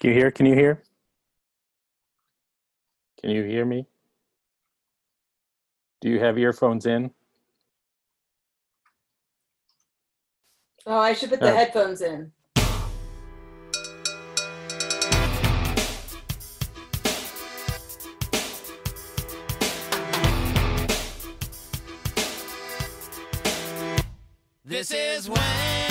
Can you hear? Can you hear? Can you hear me? Do you have earphones in? Oh, I should put the Oh. headphones in. This is where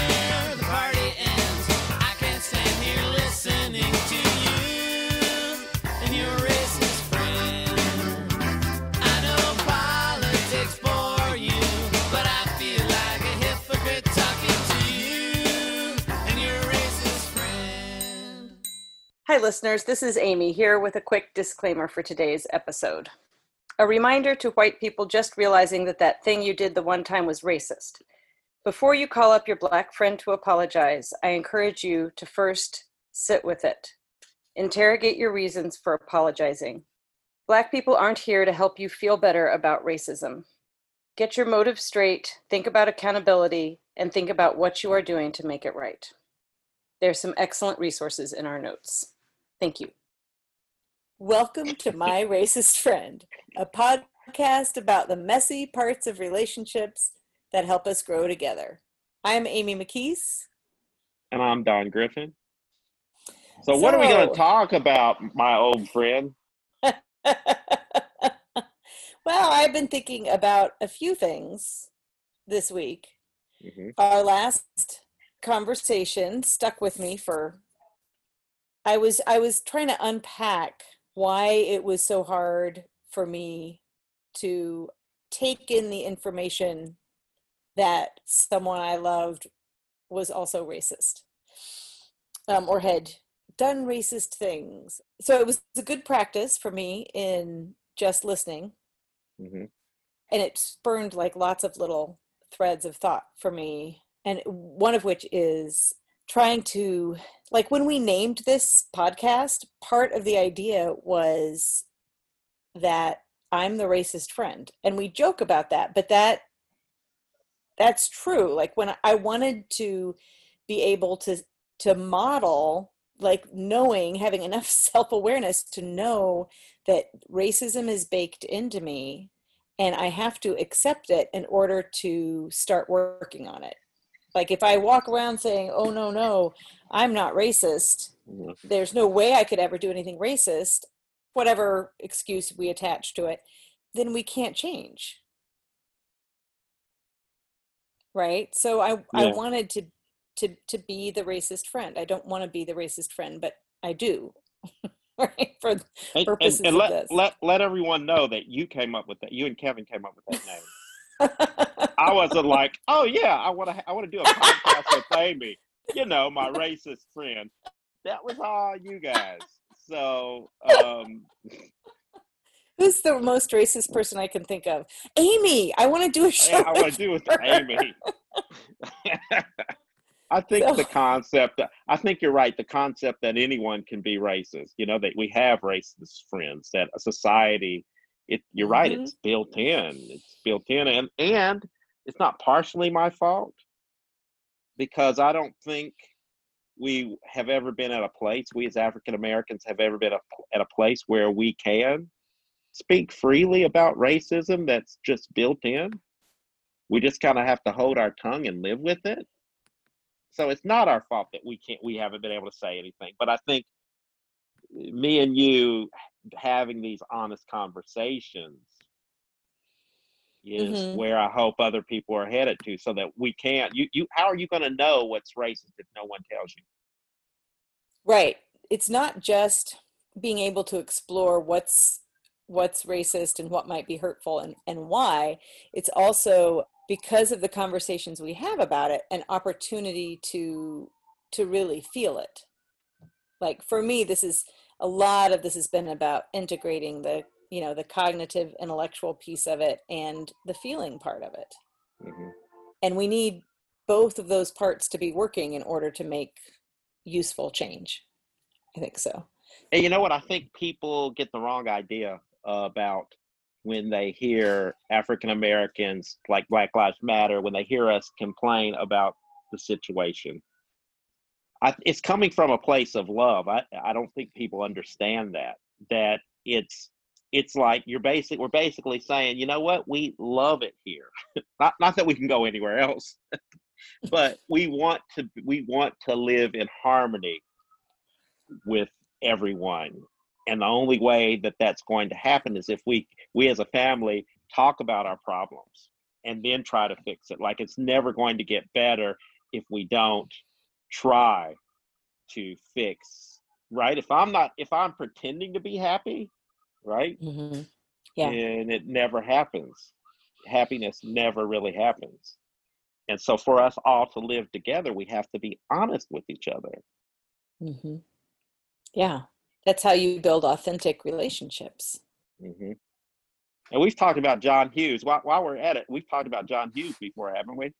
Hi, listeners. This is Amy here with a quick disclaimer for today's episode. A reminder to white people just realizing that that thing you did the one time was racist. Before you call up your black friend to apologize, I encourage you to first sit with it. Interrogate your reasons for apologizing. Black people aren't here to help you feel better about racism. Get your motive straight, think about accountability, and think about what you are doing to make it right. There's some excellent resources in our notes. Thank you. Welcome to My Racist Friend, a podcast about the messy parts of relationships that help us grow together. I'm Amy McKees. And I'm Don Griffin. So, what are we going to talk about, my old friend? well, I've been thinking about a few things this week. Mhm. Our last conversation stuck with me for I was I was trying to unpack why it was so hard for me to take in the information that someone I loved was also racist um, or had done racist things. So it was a good practice for me in just listening, Mhm. and it spurned like lots of little threads of thought for me. And one of which is trying to, like, when we named this podcast, part of the idea was that I'm the racist friend. And we joke about that, but that that's true. Like when I wanted to be able to to model like knowing having enough self-awareness to know that racism is baked into me and I have to accept it in order to start working on it. Like if I walk around saying, "Oh no, no, I'm not racist," Mhm. there's no way I could ever do anything racist, whatever excuse we attach to it, then we can't change. Right? So I I wanted to to to be the racist friend. I don't want to be the racist friend, but I do. right? For And, and, purposes and of let, this. let let everyone know that you came up with that. You and Kevin came up with that name. I wasn't like, oh yeah, I want to I want to do a podcast with Amy. You know, my racist friend. That was all you guys. So, um, Who's the most racist person I can think of? Amy. I want to do a show. yeah, I want to do with. Amy. I think So- the concept, I think you're right. The concept that anyone can be racist, you know, that we have racist friends, that a society, it, you're right, Mhm. it's built in. It's built in. And, and it's not partially my fault because I don't think we have ever been at a place, we as African Americans have ever been a, at a place where we can speak freely about racism that's just built in. We just kind of have to hold our tongue and live with it. So it's not our fault that we can't, we haven't been able to say anything. But I think eh, me and you having these honest conversations is Mhm. where I hope other people are headed to, so that we can't. You, you, how are you going to know what's racist if no one tells you? Right. It's not just being able to explore what's what's racist and what might be hurtful and, and why. It's also because of the conversations we have about it, an opportunity to to really feel it. Like for me, this is a lot of this has been about integrating the you know the cognitive intellectual piece of it and the feeling part of it. Mhm. And we need both of those parts to be working in order to make useful change. I think so. And you know what? I think people get the wrong idea about when they hear African Americans like Black Lives Matter, when they hear us complain about the situation. I, it's coming from a place of love. I, I don't think people understand that. That it's it's like you're basic. We're basically saying, you know what? We love it here. not not that we can go anywhere else, but we want to we want to live in harmony with everyone. And the only way that that's going to happen is if we we as a family talk about our problems and then try to fix it. Like it's never going to get better if we don't try to fix right if i'm not if i'm pretending to be happy right? Hmm Yeah. and it never happens. Happiness never really happens. And so for us all to live together we have to be honest with each other. Hmm Yeah. That's how you build authentic relationships. hmm and we've talked about john hughes. While, while we're at it we've talked about john hughes before haven't we?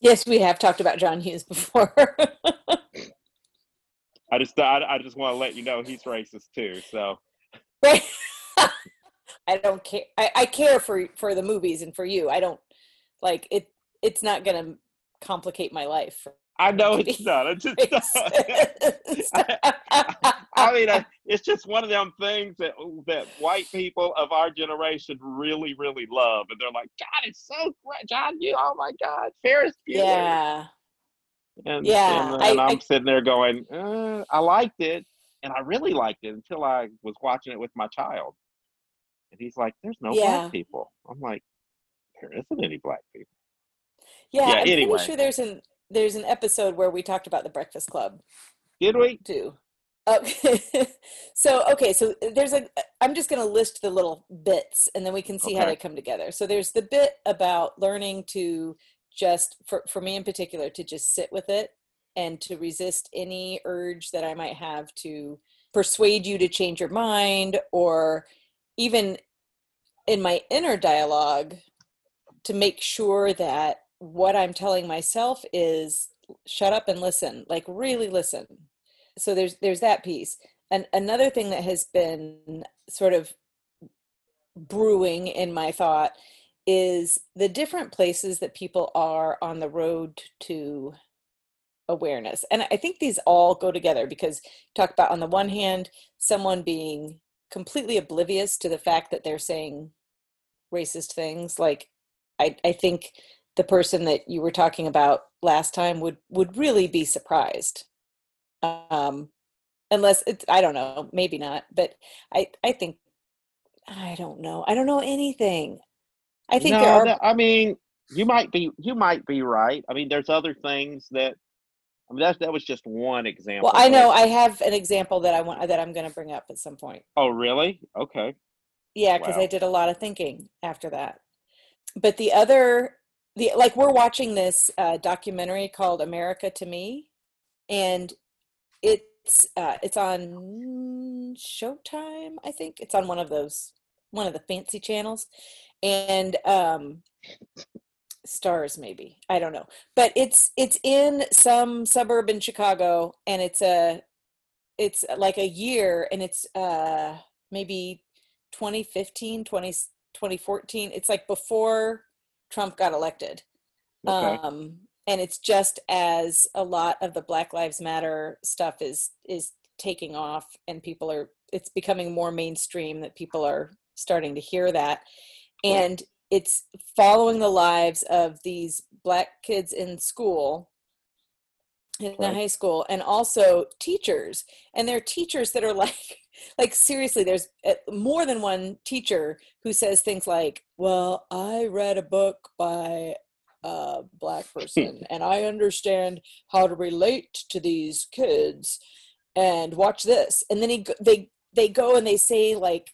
Yes, we have talked about John Hughes before. i just i, I just want to let you know he's racist too so Right. I don't care. I, I care for for the movies and for you. I don't like it. It's not going to complicate my life. i know it's not it's just racist. I mean, I, it's just one of them things that that white people of our generation really, really love, and they're like, "God, it's so great, John! You, oh my God, Ferris Bueller!" yeah, and, Yeah, and, I- and I'm I- sitting there going, uh, "I liked it, and I really liked it until I was watching it with my child." And he's like, "There's no Yeah. black people." I'm like, "There isn't any black people." yeah. Yeah, I'm anyway. pretty sure there's an there's an episode where we talked about the Breakfast Club Did we? too. Okay. Oh, so okay, so there's a I'm just going to list the little bits and then we can see how they come together. So there's the bit about learning to just for for me in particular to just sit with it and to resist any urge that I might have to persuade you to change your mind or even in my inner dialogue to make sure that what I'm telling myself is shut up and listen, like really listen. So there's there's that piece. And another thing that has been sort of brewing in my thought is the different places that people are on the road to awareness. And I think these all go together because talk about on the one hand someone being completely oblivious to the fact that they're saying racist things like I, I think the person that you were talking about last time would would really be surprised um unless it's i don't know maybe not but i i think i don't know i don't know anything i think no, there are that- I mean, you might be you might be right. I mean, there's other things that. I mean, that that was just one example. well i know i have an example that i want that i'm going to bring up at some point Oh, really? Okay. Yeah, because I did a lot of thinking after that. But the other, the like, we're watching this uh, documentary called America to Me, and it's uh, it's on Showtime, I think. It's on one of those one of the fancy channels, and um, Starz maybe. I don't know, but it's it's in some suburb in Chicago, and it's a it's like a year, and it's uh maybe 2015 20, 2014 it's like before trump got elected. Okay. um and it's just as a lot of the black lives matter stuff is is taking off and people are it's becoming more mainstream that people are starting to hear that. And it's following the lives of these black kids in school in the high school and also teachers and they're teachers that are like like seriously there's uh, more than one teacher who says things like well i read a book by a black person and i understand how to relate to these kids and watch this. And then he they they go and they say like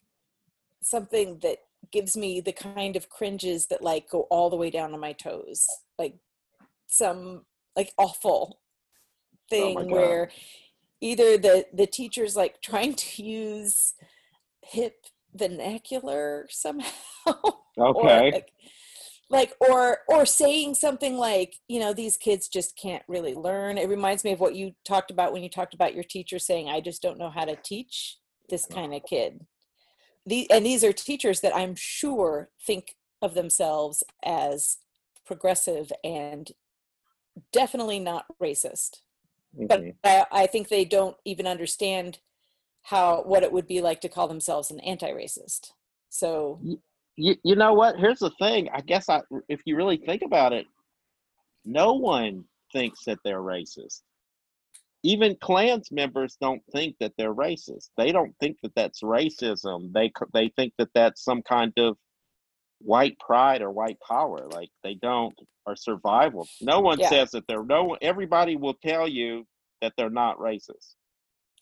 something that gives me the kind of cringes that like go all the way down to my toes like some like awful Oh thing God. where either the the teacher's like trying to use hip vernacular somehow or Okay. like, like or or saying something like you know these kids just can't really learn it reminds me of what you talked about when you talked about your teacher saying i just don't know how to teach this kind of kid the, and these are teachers that i'm sure think of themselves as progressive and definitely not racist but Mhm. I, I think they don't even understand how what it would be like to call themselves an anti-racist. So you, you know what? Here's the thing. I guess I, if you really think about it, no one thinks that they're racist. Even Klans members don't think that they're racist. They don't think that that's racism. They they think that that's some kind of white pride or white power. Like they don't or survival. No one Yeah. says that they're no. Everybody will tell you that they're not racist.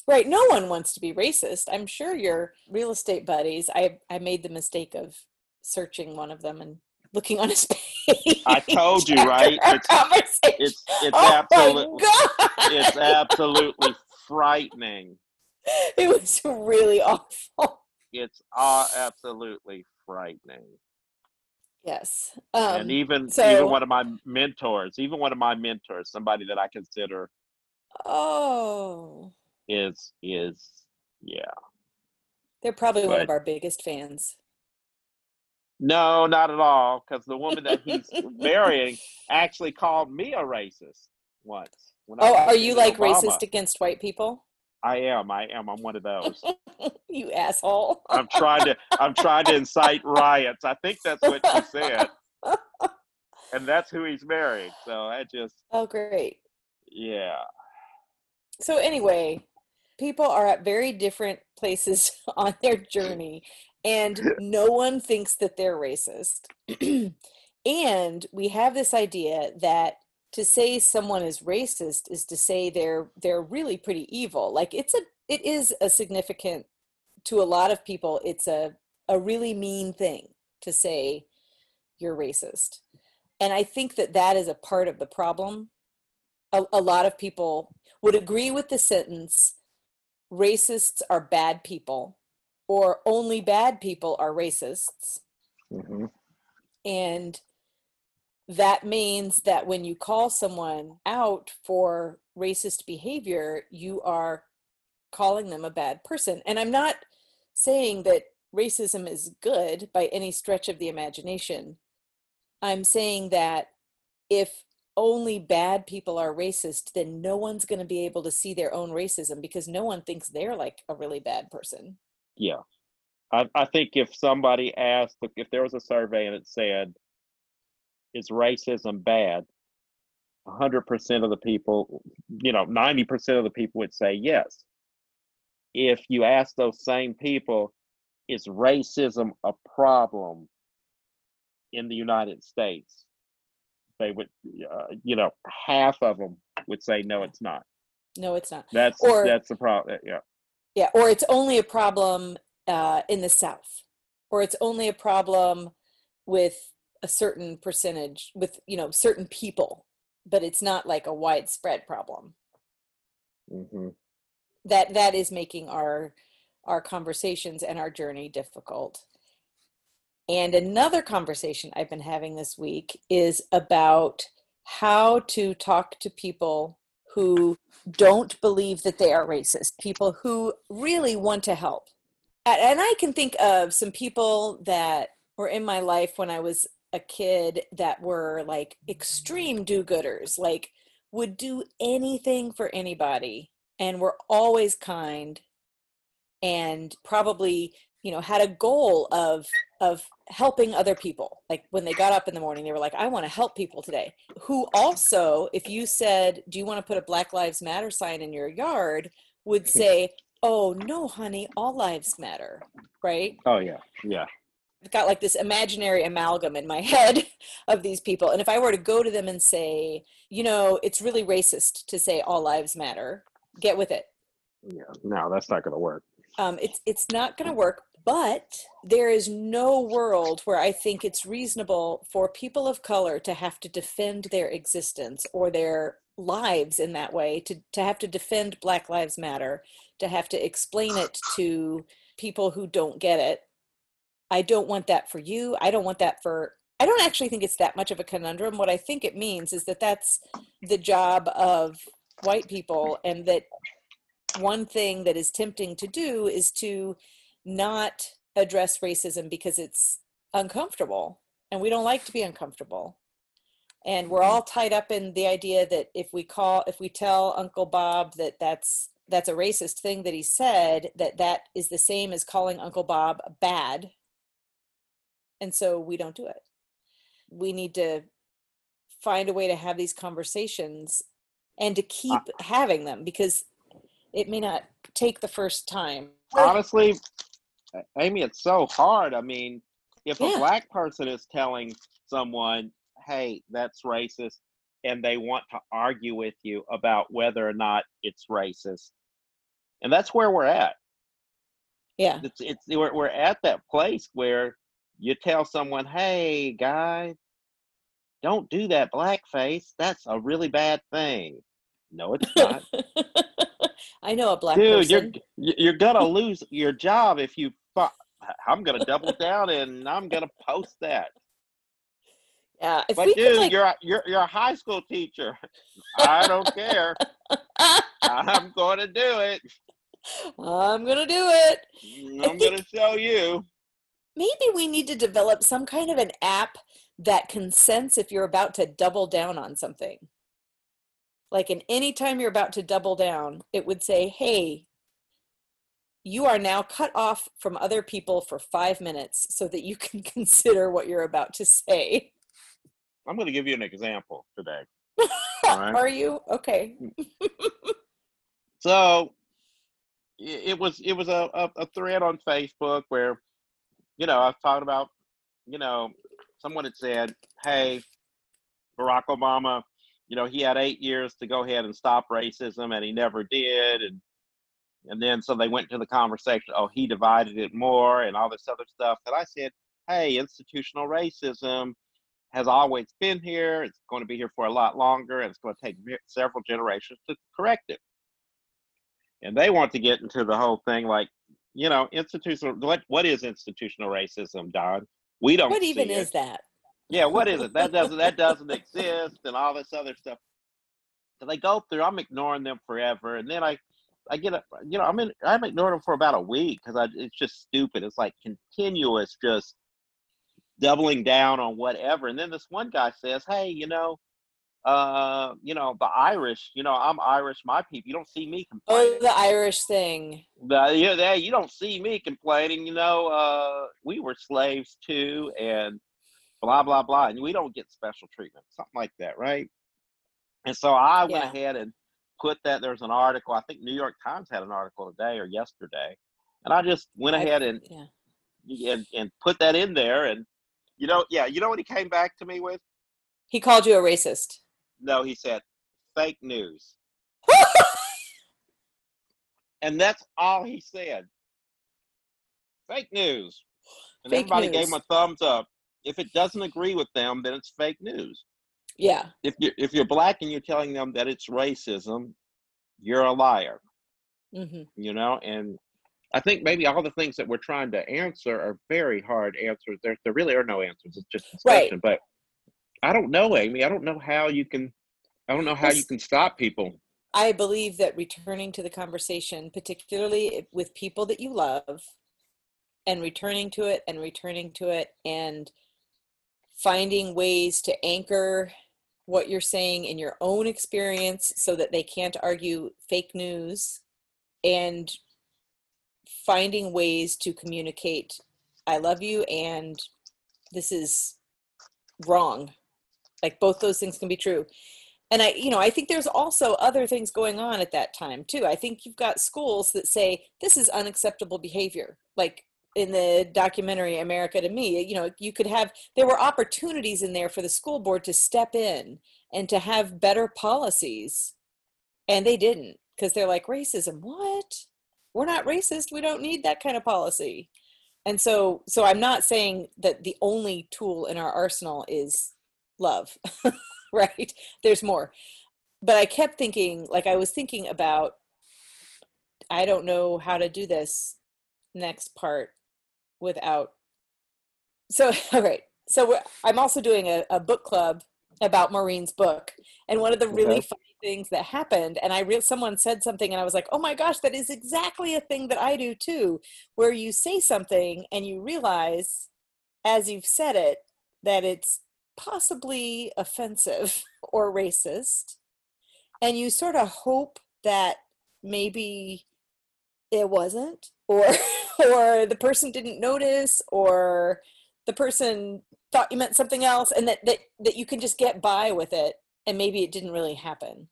right, no one wants to be racist. I'm sure your real estate buddies. I I made the mistake of searching one of them and looking on his page. I told you, right? It's-. It's oh absolutely my god! it's absolutely frightening. it was really awful. It's uh, absolutely frightening. Yes. Um, and even so- even one of my mentors, even one of my mentors, somebody that I consider oh, is is yeah. they're probably one of our biggest fans. No, not at all. Because the woman that he's marrying actually called me a racist once. When Oh, are you like Obama. racist against white people? I am. I am. I'm one of those. you asshole. I'm trying to. I'm trying to incite riots. I think that's what she said, and that's who he's married. So I just, oh, great. yeah. So, anyway, people are at very different places on their journey, and no one thinks that they're racist. and we have this idea that to say someone is racist is to say they're they're really pretty evil. Like it's a it is a significant to a lot of people it's a a really mean thing to say you're racist. And i think that that is a part of the problem. A, a lot of people would agree with the sentence racists are bad people or only bad people are racists hmm and that means that when you call someone out for racist behavior, you are calling them a bad person. And I'm not saying that racism is good by any stretch of the imagination. I'm saying that if only bad people are racist, then no one's going to be able to see their own racism because no one thinks they're like a really bad person. Yeah. I, I think if somebody asked, if there was a survey and it said, is racism bad? 100% of the people, you know, 90% of the people would say yes. If you ask those same people, is racism a problem in the United States? They would, uh, you know, half of them would say no, it's not. No, it's not. That's Or- that's the problem. Yeah. Yeah, or it's only a problem uh, in the South, or it's only a problem with a certain percentage, with you know certain people, but it's not like a widespread problem. hmm That that is making our our conversations and our journey difficult. And another conversation I've been having this week is about how to talk to people who don't believe that they are racist, people who really want to help. And I can think of some people that were in my life when I was a kid that were like extreme do gooders, like would do anything for anybody and were always kind and probably you know had a goal of of helping other people like when they got up in the morning they were like i want to help people today who also if you said do you want to put a black lives matter sign in your yard would say oh no honey all lives matter right Oh yeah, yeah. I've got like this imaginary amalgam in my head of these people. And if I were to go to them and say, you know, it's really racist to say all lives matter, get with it. Yeah, no, that's not going to work. Um, it's it's not going to work. But there is no world where I think it's reasonable for people of color to have to defend their existence or their lives in that way, to, to have to defend Black Lives Matter, to have to explain it to people who don't get it. I don't want that for you. I don't want that for. I don't actually think it's that much of a conundrum. What I think it means is that that's the job of white people, and that one thing that is tempting to do is to not address racism because it's uncomfortable and we don't like to be uncomfortable. and we're mm-hmm. all tied up in the idea that if we call if we tell uncle bob that that's that's a racist thing that he said that that is the same as calling uncle bob bad. And so we don't do it. We need to find a way to have these conversations and to keep having them because it may not take the first time. Honestly, Amy, it's so hard. I mean, if Yeah. a black person is telling someone, "Hey, that's racist," and they want to argue with you about whether or not it's racist, and that's where we're at. yeah It's it's we're, we're at that place where you tell someone, "Hey, guy, don't do that blackface. That's a really bad thing." No, it's not. i know a black dude you're you're gonna lose your job if you fu- i'm gonna double down and i'm gonna post that. Yeah if but dude could like you're a- you're you're a high school teacher. I don't care. I'm gonna do it. I'm gonna do it. I'm think- gonna show you. maybe we need to develop some kind of an app that can sense if you're about to double down on something. Like, in any time you're about to double down, it would say, hey, you are now cut off from other people for five minutes so that you can consider what you're about to say. i'm gonna give you an example today right. Are you? Okay. Mm. so it was it was a, a, a thread on facebook where you know i was talking about you know someone had said hey barack obama you know he had eight years to go ahead and stop racism and he never did and and then so they went to the conversation oh he divided it more and all this other stuff and i said hey institutional racism has always been here. It's going to be here for a lot longer and it's going to take several generations to correct it. And they want to get into the whole thing like you know institutional what what is institutional racism don? We don't What even see is that? yeah what is it? That doesn't that doesn't exist and all this other stuff. So they go through i'm ignoring them forever and then i i get a you know i'm in i'm ignoring them for about a week because i it's just stupid it's like continuous just doubling down on whatever and then this one guy says hey you know uh you know the irish you know i'm irish my people you don't see me complaining Oh, the Irish thing. the, you, there, you don't see me complaining. You know, uh, we were slaves too, and blah blah blah, and we don't get special treatment, something like that, right? And so I went Yeah. ahead and put that. There's an article. I think New York Times had an article today or yesterday, and I just went ahead and Yeah. and, and put that in there. And you know, yeah, you know what he came back to me with? He called you a racist. No, he said fake news, and that's all he said. Fake news. And Fake everybody gave him a thumbs up. If it doesn't agree with them, then it's fake news. Yeah. If you if you're black and you're telling them that it's racism, you're a liar. hmm You know, and I think maybe all the things that we're trying to answer are very hard answers. There there really are no answers. It's just Right. discussion. But I don't know, Amy. I don't know how you can. I don't know how you can stop people. I believe that returning to the conversation, particularly with people that you love, and returning to it and returning to it and finding ways to anchor what you're saying in your own experience so that they can't argue fake news and finding ways to communicate I love you and this is wrong. Like both those things can be true. And i you know i think there's also other things going on at that time too. I think you've got schools that say this is unacceptable behavior. Like in the documentary america to me you know you could have there were opportunities in there for the school board to step in and to have better policies and they didn't because they're like racism what? We're not racist we don't need that kind of policy. And so so i'm not saying that the only tool in our arsenal is love right? There's more. But i kept thinking like i was thinking about i don't know how to do this next part without so all right so we're, i'm also doing a, a book club about maureen's book and one of the really Okay. funny things that happened and i real someone said something and i was like oh my gosh that is exactly a thing that i do too where you say something and you realize as you've said it that it's possibly offensive or racist and you sort of hope that maybe it wasn't or or the person didn't notice or the person thought you meant something else and that that, that you can just get by with it and maybe it didn't really happen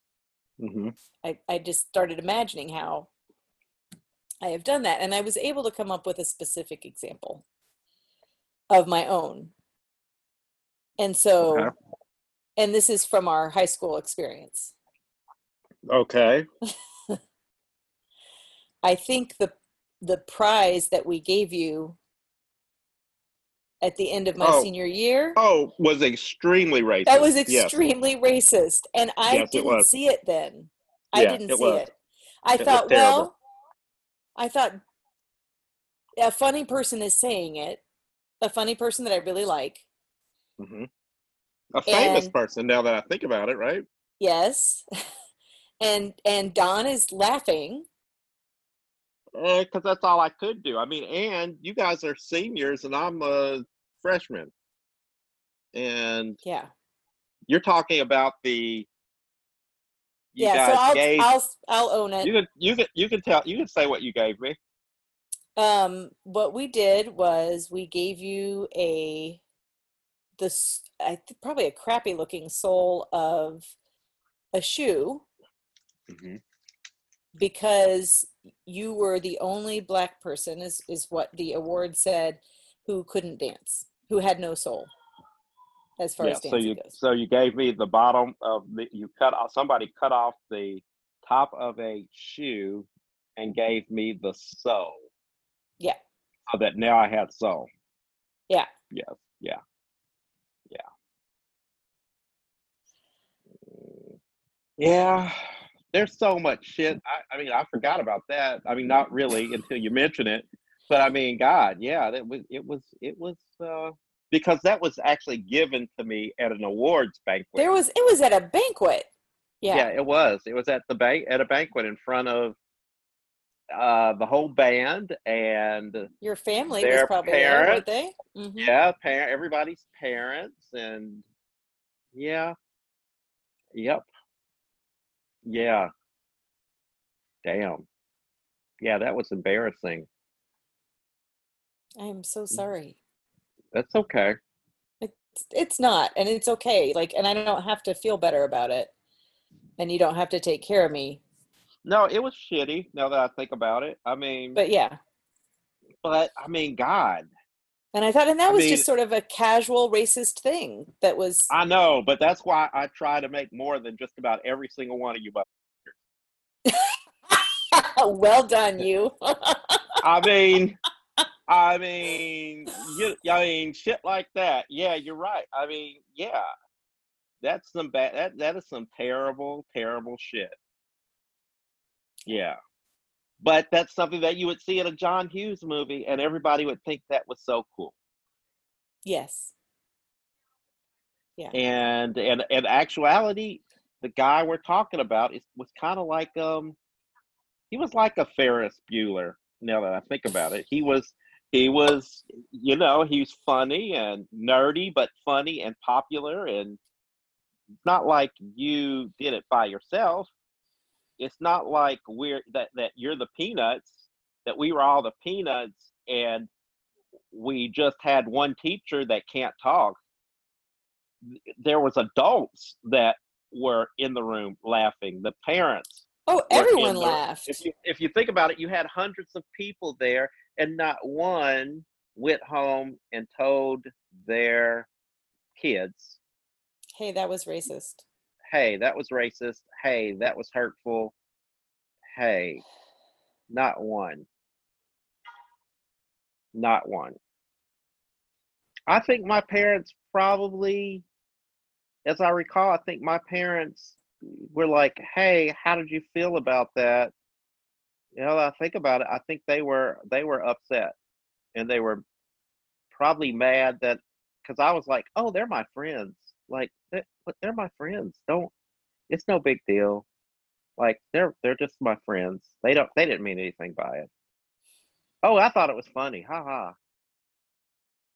hmm I, I just started imagining how I have done that. And I was able to come up with a specific example of my own. And so, Okay. and this is from our high school experience. Okay. I think the the prize that we gave you at the end of my Oh. senior year Oh, was extremely racist. that was Yes. extremely racist and i Yes, didn't was. see it then i Yeah, didn't it see was. it i was thought well i thought a funny person is saying it a funny person that i really like hmm A famous And- person. Now that I think about it, right? yes and and don is laughing Because Eh, that's all I could do. I mean, and you guys are seniors, and I'm a freshman, and yeah you're talking about the. You yeah guys so i'll gave. i'll i'll own it you can you can you can tell you can say what you gave me. um what we did was we gave you a this i th- probably a crappy looking sole of a shoe Mm-hmm. Because you were the only black person is is what the award said who couldn't dance who had no soul as far Yeah. as So dancing you goes so you gave me the bottom of the you cut off somebody cut off the top of a shoe and gave me the sole. Yeah. So that now I had soul. Yeah. Yes. Yeah. Yeah. Mm, Yeah. There's so much shit. I, I mean, I forgot about that. I mean, not really until you mention it. But I mean, God, yeah, that was it was it was uh because that was actually given to me at an awards banquet. there was it was at a banquet yeah, Yeah, it was. It was at the bank at a banquet in front of uh the whole band and your family was their probably there weren't parents. they Mhm. yeah, parent everybody's parents and yeah. Yep. Yeah. Damn. Yeah, that was embarrassing. i am Mm. so sorry That's okay. it's it's not and it's okay like and i don't have to feel better about it and you don't have to take care of me No, it was shitty now that I think about it. I mean, but yeah but I mean, God, and i thought and that I was mean- just sort of a casual racist thing that was I know, but that's why I try to make more than just about every single one of you. Well done you I mean, I mean, you, I mean, shit like that. Yeah, you're right. I mean, yeah, that's some bad. That that is some terrible, terrible shit. Yeah, but that's something that you would see in a John Hughes movie, and everybody would think that was so cool. yes Yeah. and and in actuality the guy we're talking about is was kind of like um he was like a ferris bueller now that i think about it he was he was you know he's funny and nerdy but funny and popular and not like you did it by yourself it's not like we're that that you're the peanuts that we were all the peanuts and we just had one teacher that can't talk. There was adults that were in the room laughing. The parents oh everyone laughed if you if you think about it you had hundreds of people there and not one went home and told their kids. Hey that was racist hey that was racist. Hey that was hurtful. Hey not one. Not one. I think my parents probably as i recall i think my parents were like hey how did you feel about that? You know i think about it i think they were they were upset. And they were probably mad that because i was like oh they're my friends. Like they, but they're my friends don't it's no big deal like they're they're just my friends they don't they didn't mean anything by it oh i thought it was funny ha ha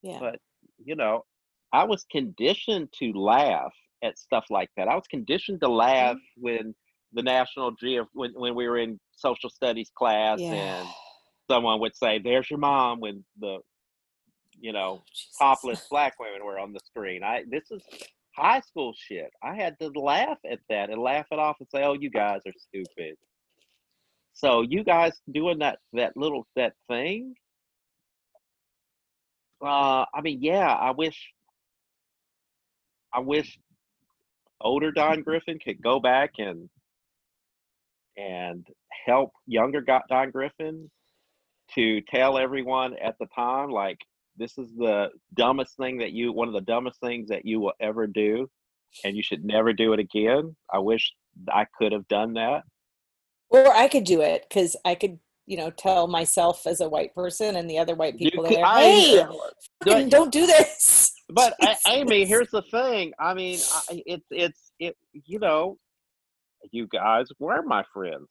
yeah but you know I was conditioned to laugh at stuff like that. I was conditioned to laugh Mm-hmm. when the National Geo when when we were in social studies class Yeah. and someone would say, "There's your mom," when the you know Jesus. topless black women were on the screen. I this is high school shit. I had to laugh at that and laugh it off and say, "Oh, you guys are stupid." So you guys doing that that little that thing. Uh, I mean, yeah, I wish. I wish older Don Griffin could go back and and help younger Don Griffin to tell everyone at the time like this is the dumbest thing that you one of the dumbest things that you will ever do and you should never do it again i wish i could have done that Or I could do it because I could, you know, tell myself as a white person and the other white people could- there, I- hey, but- fucking don't do this. but amy here's the thing i mean I, it's it's it you know you guys were my friends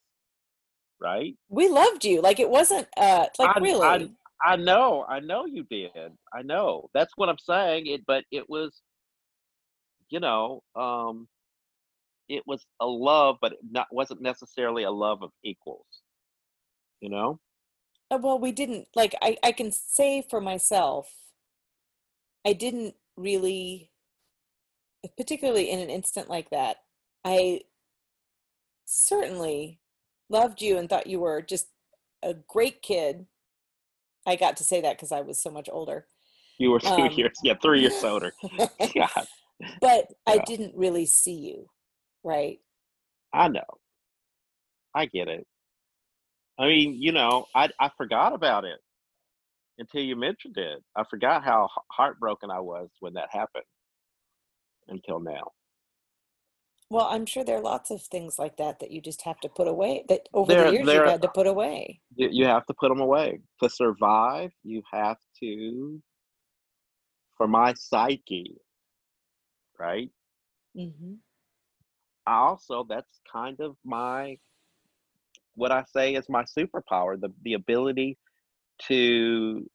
right we loved you. Like it wasn't uh like I- really. I- know, I know you did. I know. That's what I'm saying. It, but it was, you know, um, it was a love, but it not wasn't necessarily a love of equals. You know, Uh, well, we didn't like I, I can say for myself, I didn't really particularly in an instant like that, I certainly loved you and thought you were just a great kid. I got to say that because I was so much older. you were two Um, years, yeah, three years older. God, but I Yeah. didn't really see you, right? I know. I get it. I mean, you know, I I forgot about it until you mentioned it. I forgot how heartbroken I was when that happened. Until now. Well, I'm sure there are lots of things like that that you just have to put away that over There- the years you've had to put away. you, you have to put them away. To survive you have to for my psyche right? Hmm I also that's kind of my what i say is my superpower the the ability to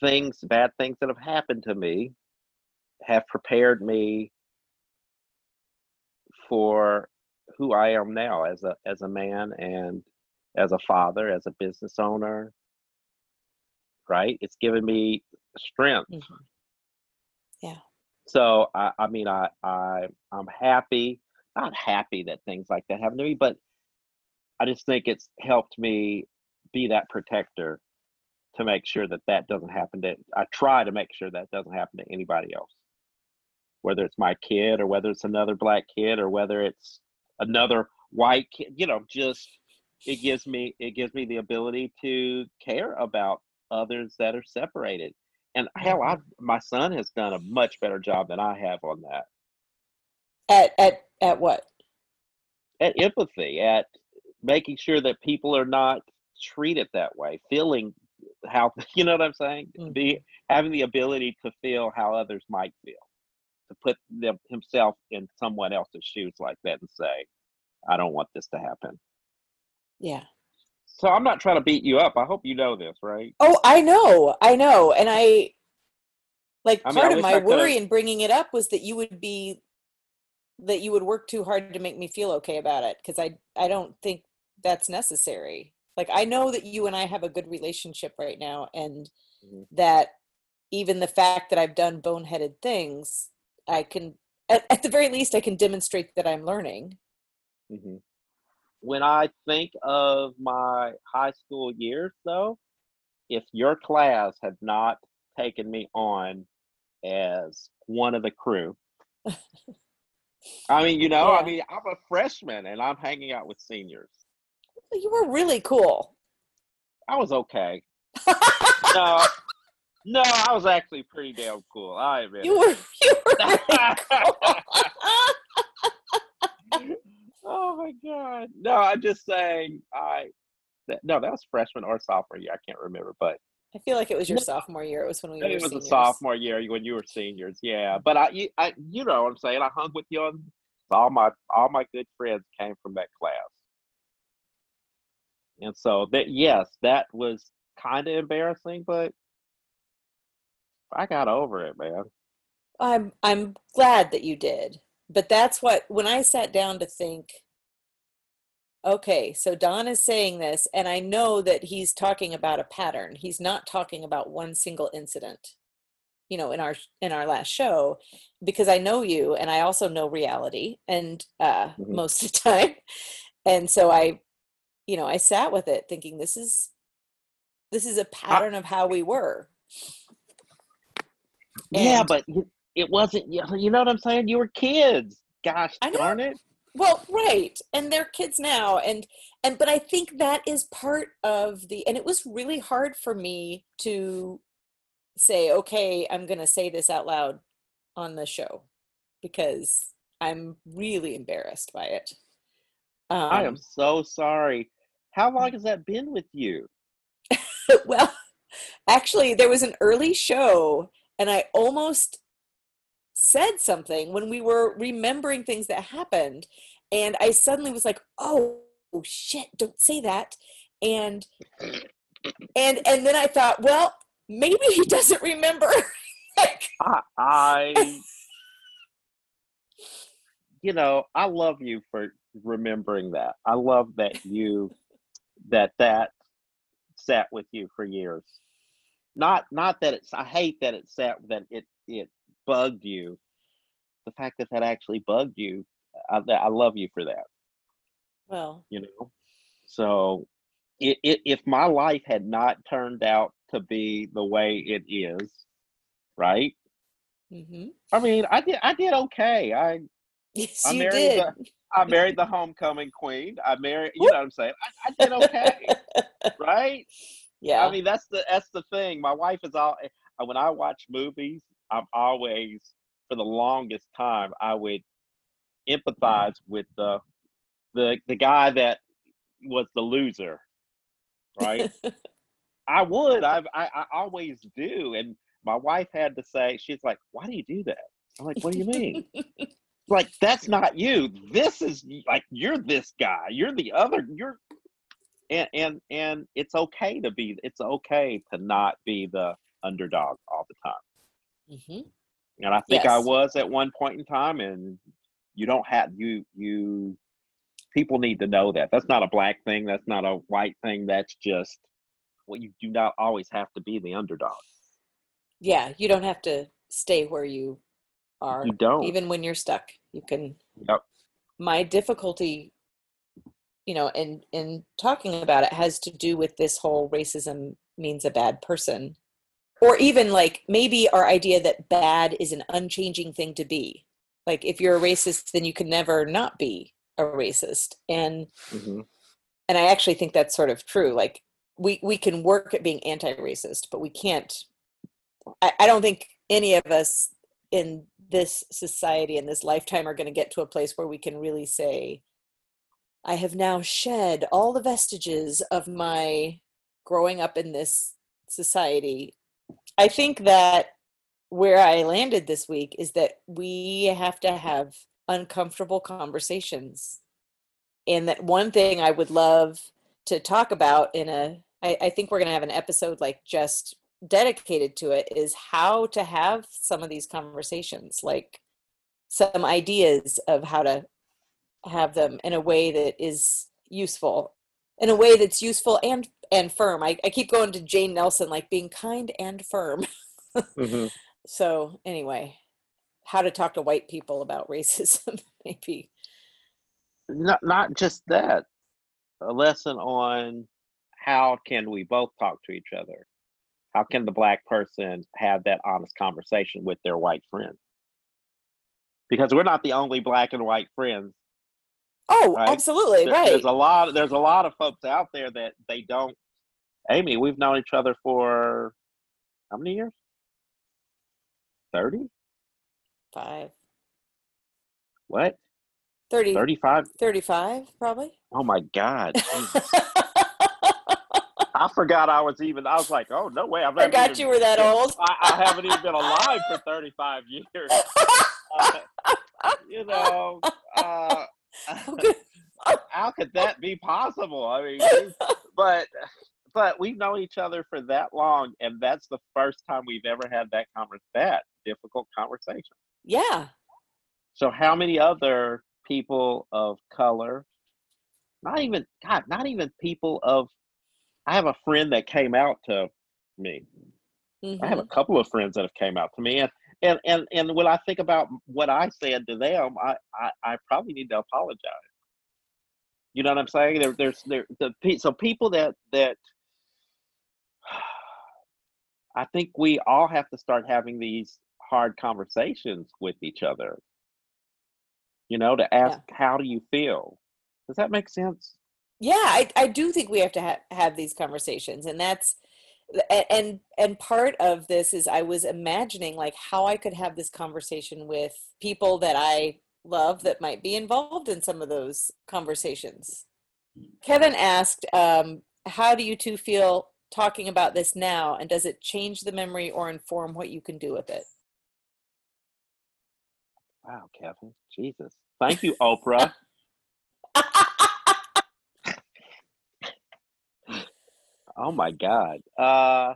things bad things that have happened to me have prepared me for who i am now as a as a man and as a father as a business owner right it's given me strength Mhm. Yeah. so i i mean i i i'm happy not happy that things like that happen to me but i just think it's helped me be that protector to make sure that that doesn't happen to i try to make sure that doesn't happen to anybody else whether it's my kid or whether it's another black kid or whether it's another white kid you know just it gives me it gives me the ability to care about others that are separated. And hell mm-hmm. i my son has done a much better job than i have on that. At at at what? at empathy at making sure that people are not treated that way feeling how you know what i'm saying? Be mm-hmm. having the ability to feel how others might feel to put them himself in someone else's shoes like that and say i don't want this to happen Yeah. so i'm not trying to beat you up i hope you know this right Oh, I know, I know, and I like I mean, I part of my worry in bringing it up was that you would be that you would work too hard to make me feel okay about it because I I don't think that's necessary. Like I know that you and I have a good relationship right now, and Mhm. that even the fact that I've done boneheaded things, I can at, at the very least I can demonstrate that I'm learning. hmm When I think of my high school years, though, if your class had not taken me on as one of the crew, I mean, you know, I mean, I'm a freshman and I'm hanging out with seniors. You were really cool. I was okay. No, no, I was actually pretty damn cool. I admit you were you were it. oh my god! No, I'm just saying. I that, no, that was freshman or sophomore year. I can't remember, but I feel like it was your sophomore year. It was when we were it was seniors. a sophomore year when you were seniors. Yeah, but I, you, I, you know what I'm saying. I hung with you on all my all my good friends came from that class, and so that yes, that was kind of embarrassing, but I got over it, man. I'm I'm glad that you did. But that's what when I sat down to think okay, so Don is saying this and I know that he's talking about a pattern. He's not talking about one single incident. You know, in our in our last show because I know you and I also know reality and uh Mhm. most of the time. And so I you know, I sat with it thinking this is this is a pattern of how we were. Yeah, And- but it wasn't. You know what I'm saying? You were kids. Gosh darn it! Well, right. And they're kids now and and but I think that is part of the and it was really hard for me to say, okay, I'm going to say this out loud on the show because I'm really embarrassed by it. Um, I am so sorry. How long has that been with you? well, actually, there was an early show, and I almost said something when we were remembering things that happened, and I suddenly was like, "Oh, shit! Don't say that." And and and then I thought, well, maybe he doesn't remember. like, I, I, you know, I love you for remembering that. I love that you, that that sat with you for years. Not, not that it's. I hate that it sat. That it it bugged you. The fact that that actually bugged you, I, I love you for that. well, You know, so it, it, if my life had not turned out to be the way it is, right? Mm-hmm. I mean, I did I did okay. I yes, I you married did. the I married the homecoming queen. I married, you know what I'm saying? I, I did okay, right? Yeah. I mean, that's the that's the thing. My wife is all uh, when I watch movies, I'm always for the longest time I would empathize with the the the guy that was the loser, right? I would. I, I I always do. And my wife had to say, she's like, "Why do you do that?" I'm like, "What do you mean?" like that's not you. This is like you're this guy. You're the other. You're and and and it's okay to be. It's okay to not be the underdog all the time. hmm And I think I was at one point in time. And you don't have you you people need to know that that's not a black thing. That's not a white thing. That's just well, you do not always have to be the underdog. Yeah, you don't have to stay where you are. You don't. Even when you're stuck, you can. Yep. My difficulty, you know, in in talking about it has to do with this whole racism means a bad person, or even like maybe our idea that bad is an unchanging thing to be. Like if you're a racist, then you can never not be a racist, and Mhm. and I actually think that's sort of true. Like we we can work at being anti-racist, but we can't. I, I don't think any of us in this society in this lifetime are going to get to a place where we can really say, "I have now shed all the vestiges of my growing up in this society." I think that where I landed this week is that we have to have uncomfortable conversations and that one thing I would love to talk about in a I, I think we're gonna have an episode like just dedicated to it is how to have some of these conversations, like some ideas of how to have them in a way that is useful, in a way that's useful and and firm. I, I keep going to Jane Nelsen, like being kind and firm. Mhm. So anyway, how to talk to white people about racism, maybe. not not just that a lesson on how can we both talk to each other how can the black person have that honest conversation with their white friend because we're not the only black and white friends Oh, Right. absolutely, There- right. there's a lot there's a lot of folks out there that they don't amy we've known each other for how many years 30 Five. what 30, 35 35 probably. oh my god i forgot i was even i was like oh no way i'm Forgot even- you were that old. I, I haven't even been alive for 35 years. Uh, you know, uh. how could oh. that be possible? I mean, but but we've known each other for that long, and that's the first time we've ever had that conversation. That difficult conversation. Yeah. So how many other people of color, not even God, not even people of I have a friend that came out to me. I have a mm-hmm. couple of friends that have came out to me and and and, and when I think about what I said to them, I, I, I probably need to apologize. You know what I'm saying? There, there's there the so people that that I think we all have to start having these hard conversations with each other. You know, to ask how do you feel? Does that make sense? yeah I, I do think we have to ha- have these conversations and that's and and part of this is i was imagining like how i could have this conversation with people that i love that might be involved in some of those conversations kevin asked um, how do you two feel talking about this now and does it change the memory or inform what you can do with it Wow, Kevin. Jesus. Thank you, Oprah. Oh my God. Uh,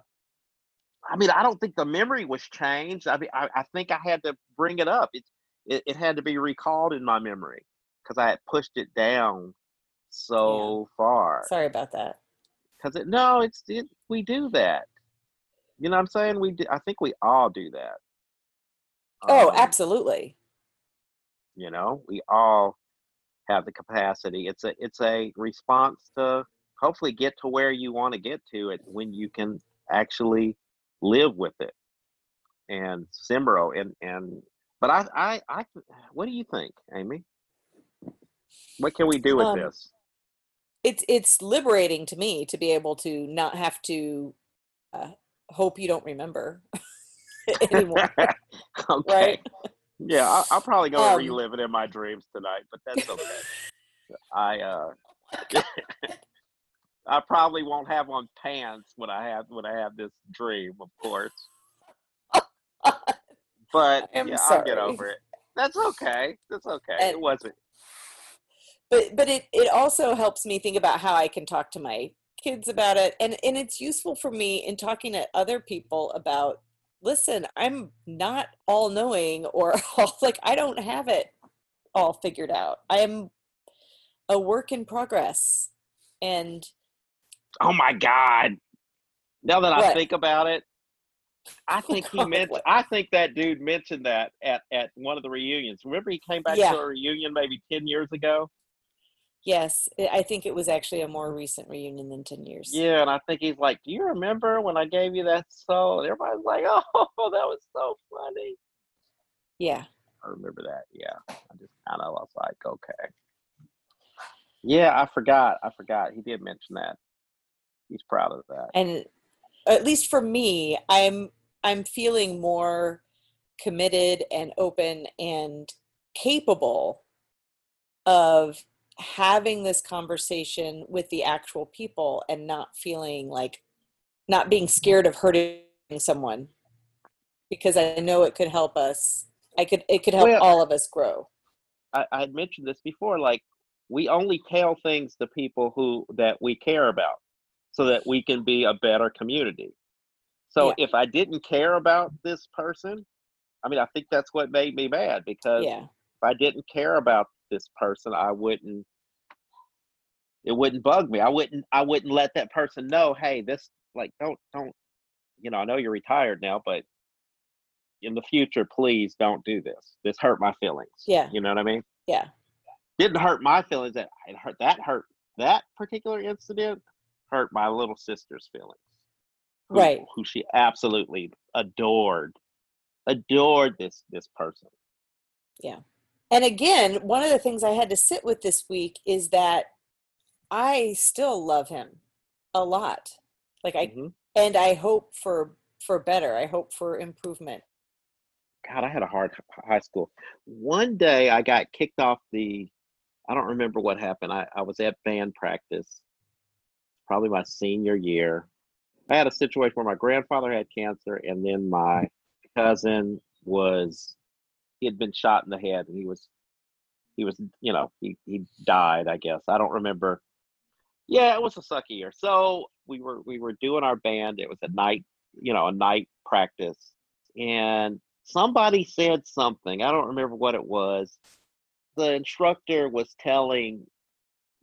I mean, I don't think the memory was changed. I mean, I, I think I had to bring it up. It, it, it had to be recalled in my memory because I had pushed it down so far. sorry about that Because it, no, it's it, we do that. You know what I'm saying? We do. I think we all do that. oh Um, absolutely you know we all have the capacity it's a it's a response to hopefully get to where you want to get to it when you can actually live with it and simmer and and but i i i what do you think amy? What can we do with Um, this? it's it's liberating to me to be able to not have to uh, hope you don't remember anymore okay. right? Yeah I, i'll probably go Um, relive it in my dreams tonight but that's okay. I uh I probably won't have on pants when I have when I have this dream, of course. But yeah, I'll get over it. That's okay. That's okay. it wasn't. but but it it also helps me think about how I can talk to my kids about it and and it's useful for me in talking to other people about listen I'm not all knowing or all, like I don't have it all figured out I am a work in progress and Oh my God! Now that I think about it, I think he God, meant. I think that dude mentioned that at at one of the reunions. Remember, he came back Yeah. to a reunion maybe ten years ago. yes I I think it was actually a more recent reunion than 10 years Yeah, and I think he's like, "Do you remember when I gave you that soul?" And everybody's like, "Oh, that was so funny." yeah I remember that. Yeah, I just kind of was like, okay. Yeah, I forgot. I forgot. He did mention that. He's proud of that. and at least for me i'm i'm feeling more committed and open and capable of having this conversation with the actual people and not feeling like not being scared of hurting someone because i know it could help us i could it could help Well- all of us grow I, I had mentioned this before. Like, we only tell things to people who that we care about, so that we can be a better community. So Yeah. if I didn't care about this person, I mean, I think that's what made me mad because yeah if I didn't care about this person, I wouldn't it wouldn't bug me. I wouldn't I wouldn't let that person know, hey, this like don't don't you know, I know you're retired now, but in the future, please don't do this. This hurt my feelings. Yeah. You know what I mean? yeah Didn't hurt my feelings that it hurt that hurt that particular incident hurt my little sister's feelings. who- Right. Who she absolutely adored. Adored this this person. Yeah. And again, one of the things I had to sit with this week is that I still love him a lot. Like I Mhm. and I hope for for better. I hope for improvement. God, I had a hard high school. One day I got kicked off the, I don't remember what happened. I, I was at band practice, probably my senior year. I had a situation where my grandfather had cancer, and then my cousin was, he had been shot in the head, and he was, he was, you know, he, he died, I guess. I don't remember. Yeah, it was a sucky year. So we were we were doing our band. It was a night, you know, a night practice, and somebody said something. I don't remember what it was. The instructor was telling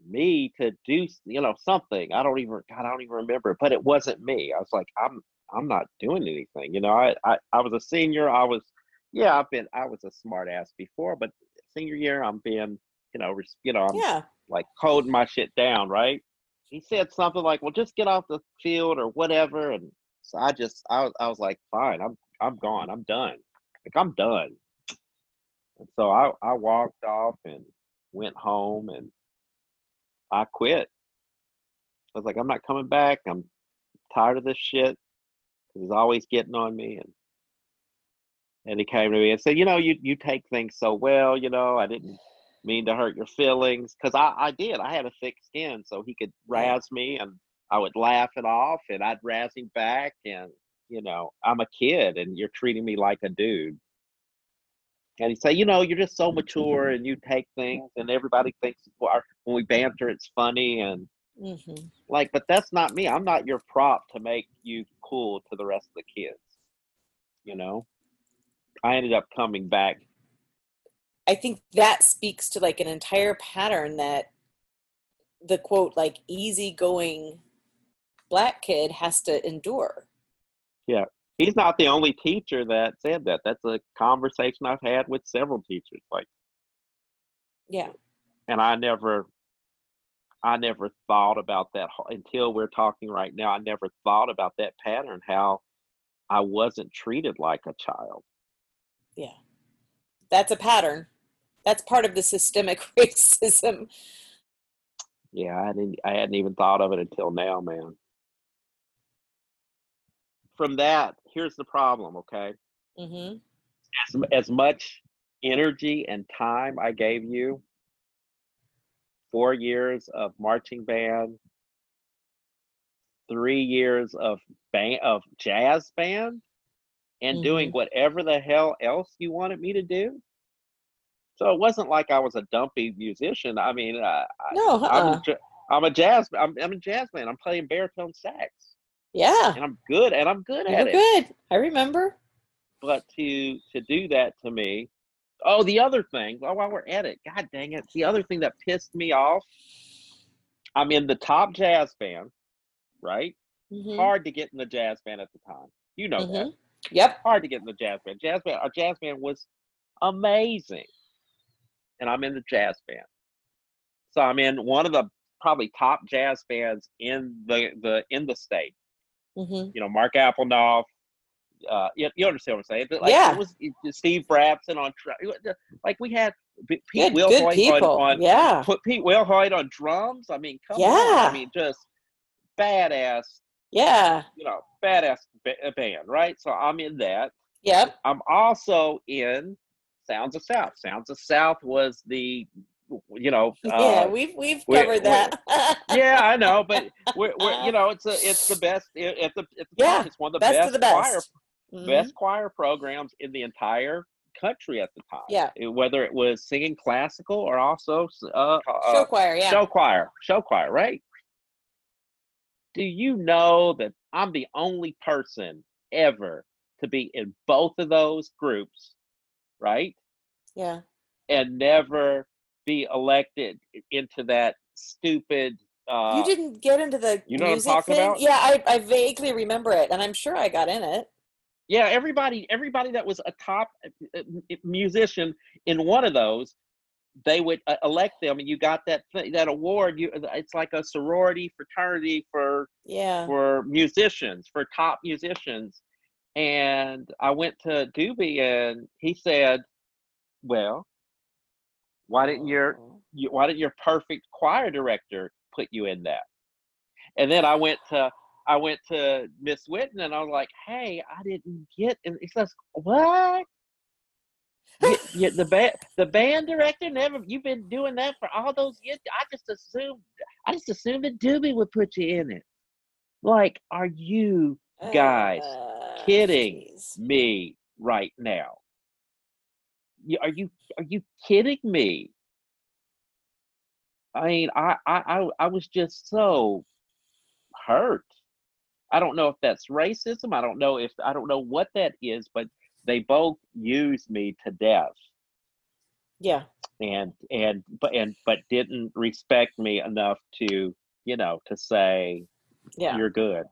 me to do, you know, something. I don't even, God, I don't even remember. But it wasn't me. I was like, I'm, I'm not doing anything. You know, I, I, I was a senior. I was, yeah, I've been, I was a smart ass before, but senior year, I'm being, you know, res- you know, I'm Yeah. like coding my shit down, right? He said something like, "Well, just get off the field or whatever," and so I just, I was, I was like, "Fine, I'm, I'm gone. I'm done. Like I'm done." And so I, I walked off and went home and I quit. I was like, "I'm not coming back. I'm tired of this shit. He's always getting on me, and and he came to me and said, "You know, you you take things so well. You know, I didn't." mean to hurt your feelings because I, I did i had a thick skin so he could razz me and i would laugh it off and i'd razz him back and you know i'm a kid and you're treating me like a dude and he'd say you know you're just so mature and you take things and everybody thinks well, when we banter it's funny and hmm like but that's not me. I'm not your prop to make you cool to the rest of the kids you know? I ended up coming back. I think that speaks to like an entire pattern that the quote like easygoing black kid has to endure. He's not the only teacher that said that. That's a conversation I've had with several teachers. Like, Yeah. and I never, I never thought about that until we're talking right now. I never thought about that pattern. How I wasn't treated like a child. Yeah. That's a pattern. That's part of the systemic racism. Yeah, I didn't. I hadn't even thought of it until now, man. From that, here's the problem. Okay, hmm as as much energy and time I gave you, four years of marching band, three years of band of jazz band, and doing whatever the hell else you wanted me to do. So it wasn't like I was a dumpy musician. I mean, I, No, I'm, uh-uh. a, ja- I'm a jazz. I'm, I'm a jazz man. I'm playing baritone sax, Yeah. and I'm good. And I'm good You at it. good. I remember. but to to do that to me oh the other thing well, while we're at it god dang it the other thing that pissed me off i'm in the top jazz band right hmm hard to get in the jazz band at the time you know that Mhm. Yep. hard to get in the jazz band jazz band our jazz band was amazing and i'm in the jazz band so i'm in one of the probably top jazz bands in the the in the state hmm you know mark applenoff uh, you, you understand what I'm saying? But like, Yeah. it was it- Steve Brabson on like we had Pete Good, good Wilhoit people. on, on yeah. put Pete Wilhoit on drums. I mean, come on! Yeah. I mean, just badass, Yeah. you know, badass ba- band, right? So I'm in that. Yep. I'm also in Sounds of South. Sounds of South was the, you know, yeah. uh, We've we've we- covered that. yeah, I know, but we're, we're you know, it's a it's the best. It, it's the it's, the Yeah, it's one of the best best, of the choir best. Mhm. best choir programs in the entire country at the time. Yeah. It- whether it was singing classical or also uh, Show uh, choir. Yeah. show choir, show choir, right? Do you know that I'm the only person ever to be in both of those groups, right? Yeah. And never be elected into that stupid. Uh, you didn't get into the you know what I'm music talking thing? about? Yeah, I, I vaguely remember it, and I'm sure I got in it. yeah everybody everybody that was a top uh, uh, musician in one of those they would uh, elect them and you got that that award you it's like a sorority fraternity for Yeah. for musicians for top musicians and i went to doobie and he said well why didn't your Oh. you, why didn't your perfect choir director put you in that? And then I went to I went to Miss Witten and I was like, hey, I didn't get and he says, What? You, you, the band the band director never you've been doing that for all those years. I just assumed I just assumed that Doobie would put you in it. Like, are you guys Uh, kidding jeez. me right now? Are you are you kidding me? I mean, I, I I I was just so hurt. I don't know if that's racism. I don't know if I don't know what that is, but they both used me to death Yeah. and and but and but didn't respect me enough to you know to say Yeah. you're good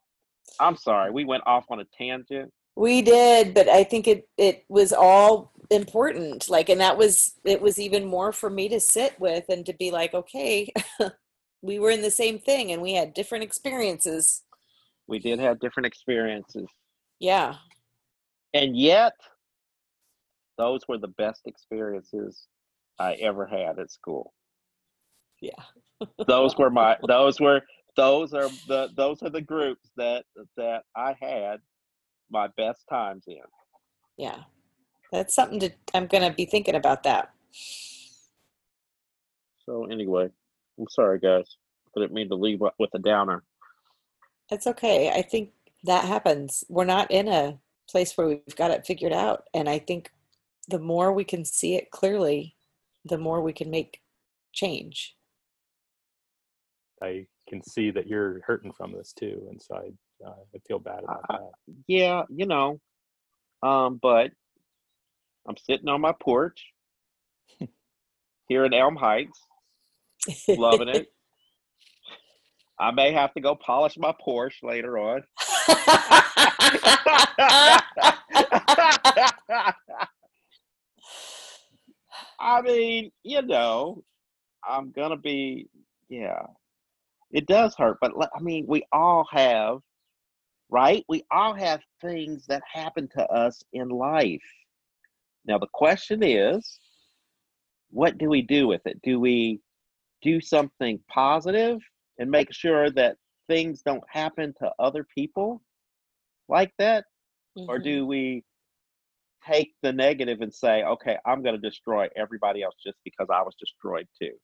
i'm sorry we went off on a tangent We did, but I think it it was all important. Like, and that was it was even more for me to sit with and to be like, okay, we were in the same thing and we had different experiences. we did have different experiences Yeah. and yet those were the best experiences i ever had at school Yeah. those were my those were those are the those are the groups that that i had my best times in Yeah. That's something to I'm going to be thinking about that. so anyway i'm sorry guys i didn't mean to leave with a downer It's okay. I think that happens. We're not in a place where we've got it figured out. And I think the more we can see it clearly, the more we can make change. I can see that you're hurting from this too, and so I, I feel bad about I- that. yeah you know um but i'm sitting on my porch here in elm heights loving it i may have to go polish my porsche later on I mean, you know, I'm gonna be, yeah. It does hurt, but I mean, we all have, right? We all have things that happen to us in life. Now, the question is, what do we do with it? Do we do something positive and make sure that things don't happen to other people like that? or Mhm. do we take the negative and say okay i'm going to destroy everybody else just because i was destroyed too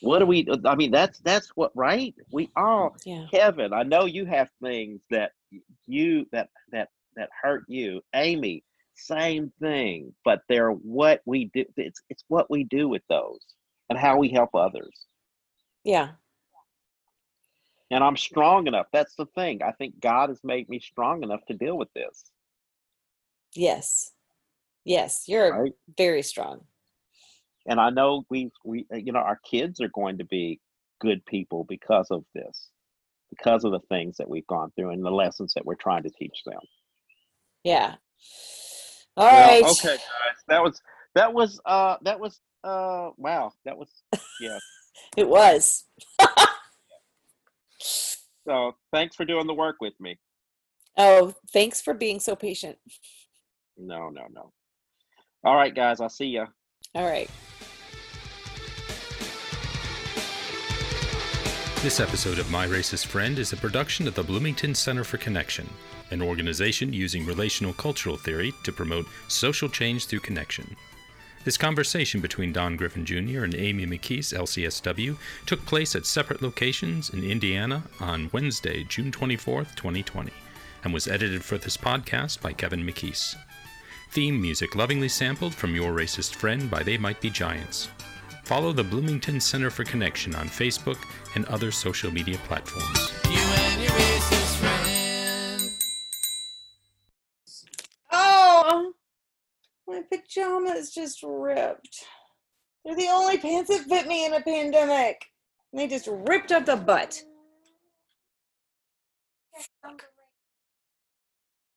what do we i mean that's that's what right we all yeah. kevin i know you have things that you that that that hurt you amy same thing but they're what we do it's it's what we do with those and how we help others Yeah. and i'm strong enough that's the thing i think god has made me strong enough to deal with this Yes. Yes. You're right very strong. And I know we we uh, you know our kids are going to be good people because of this, because of the things that we've gone through and the lessons that we're trying to teach them. Yeah. All Well, right. okay, guys, that was that was uh that was uh wow that was yeah. It was. So thanks for doing the work with me. Oh, thanks for being so patient. No, no, no. All right, guys, I'll see you. All right. This episode of My Racist Friend is a production of the Bloomington Center for Connection, an organization using relational cultural theory to promote social change through connection. This conversation between Don Griffin Jr. and Amy McKees, LCSW, took place at separate locations in Indiana on Wednesday, June 24th, 2020, and was edited for this podcast by Kevin McKees. Theme music lovingly sampled from Your Racist Friend by They Might Be Giants. Follow the Bloomington Center for Connection on Facebook and other social media platforms. You oh, my pajamas just ripped. They're the only pants that fit me in a pandemic. And they just ripped up the butt. Fuck.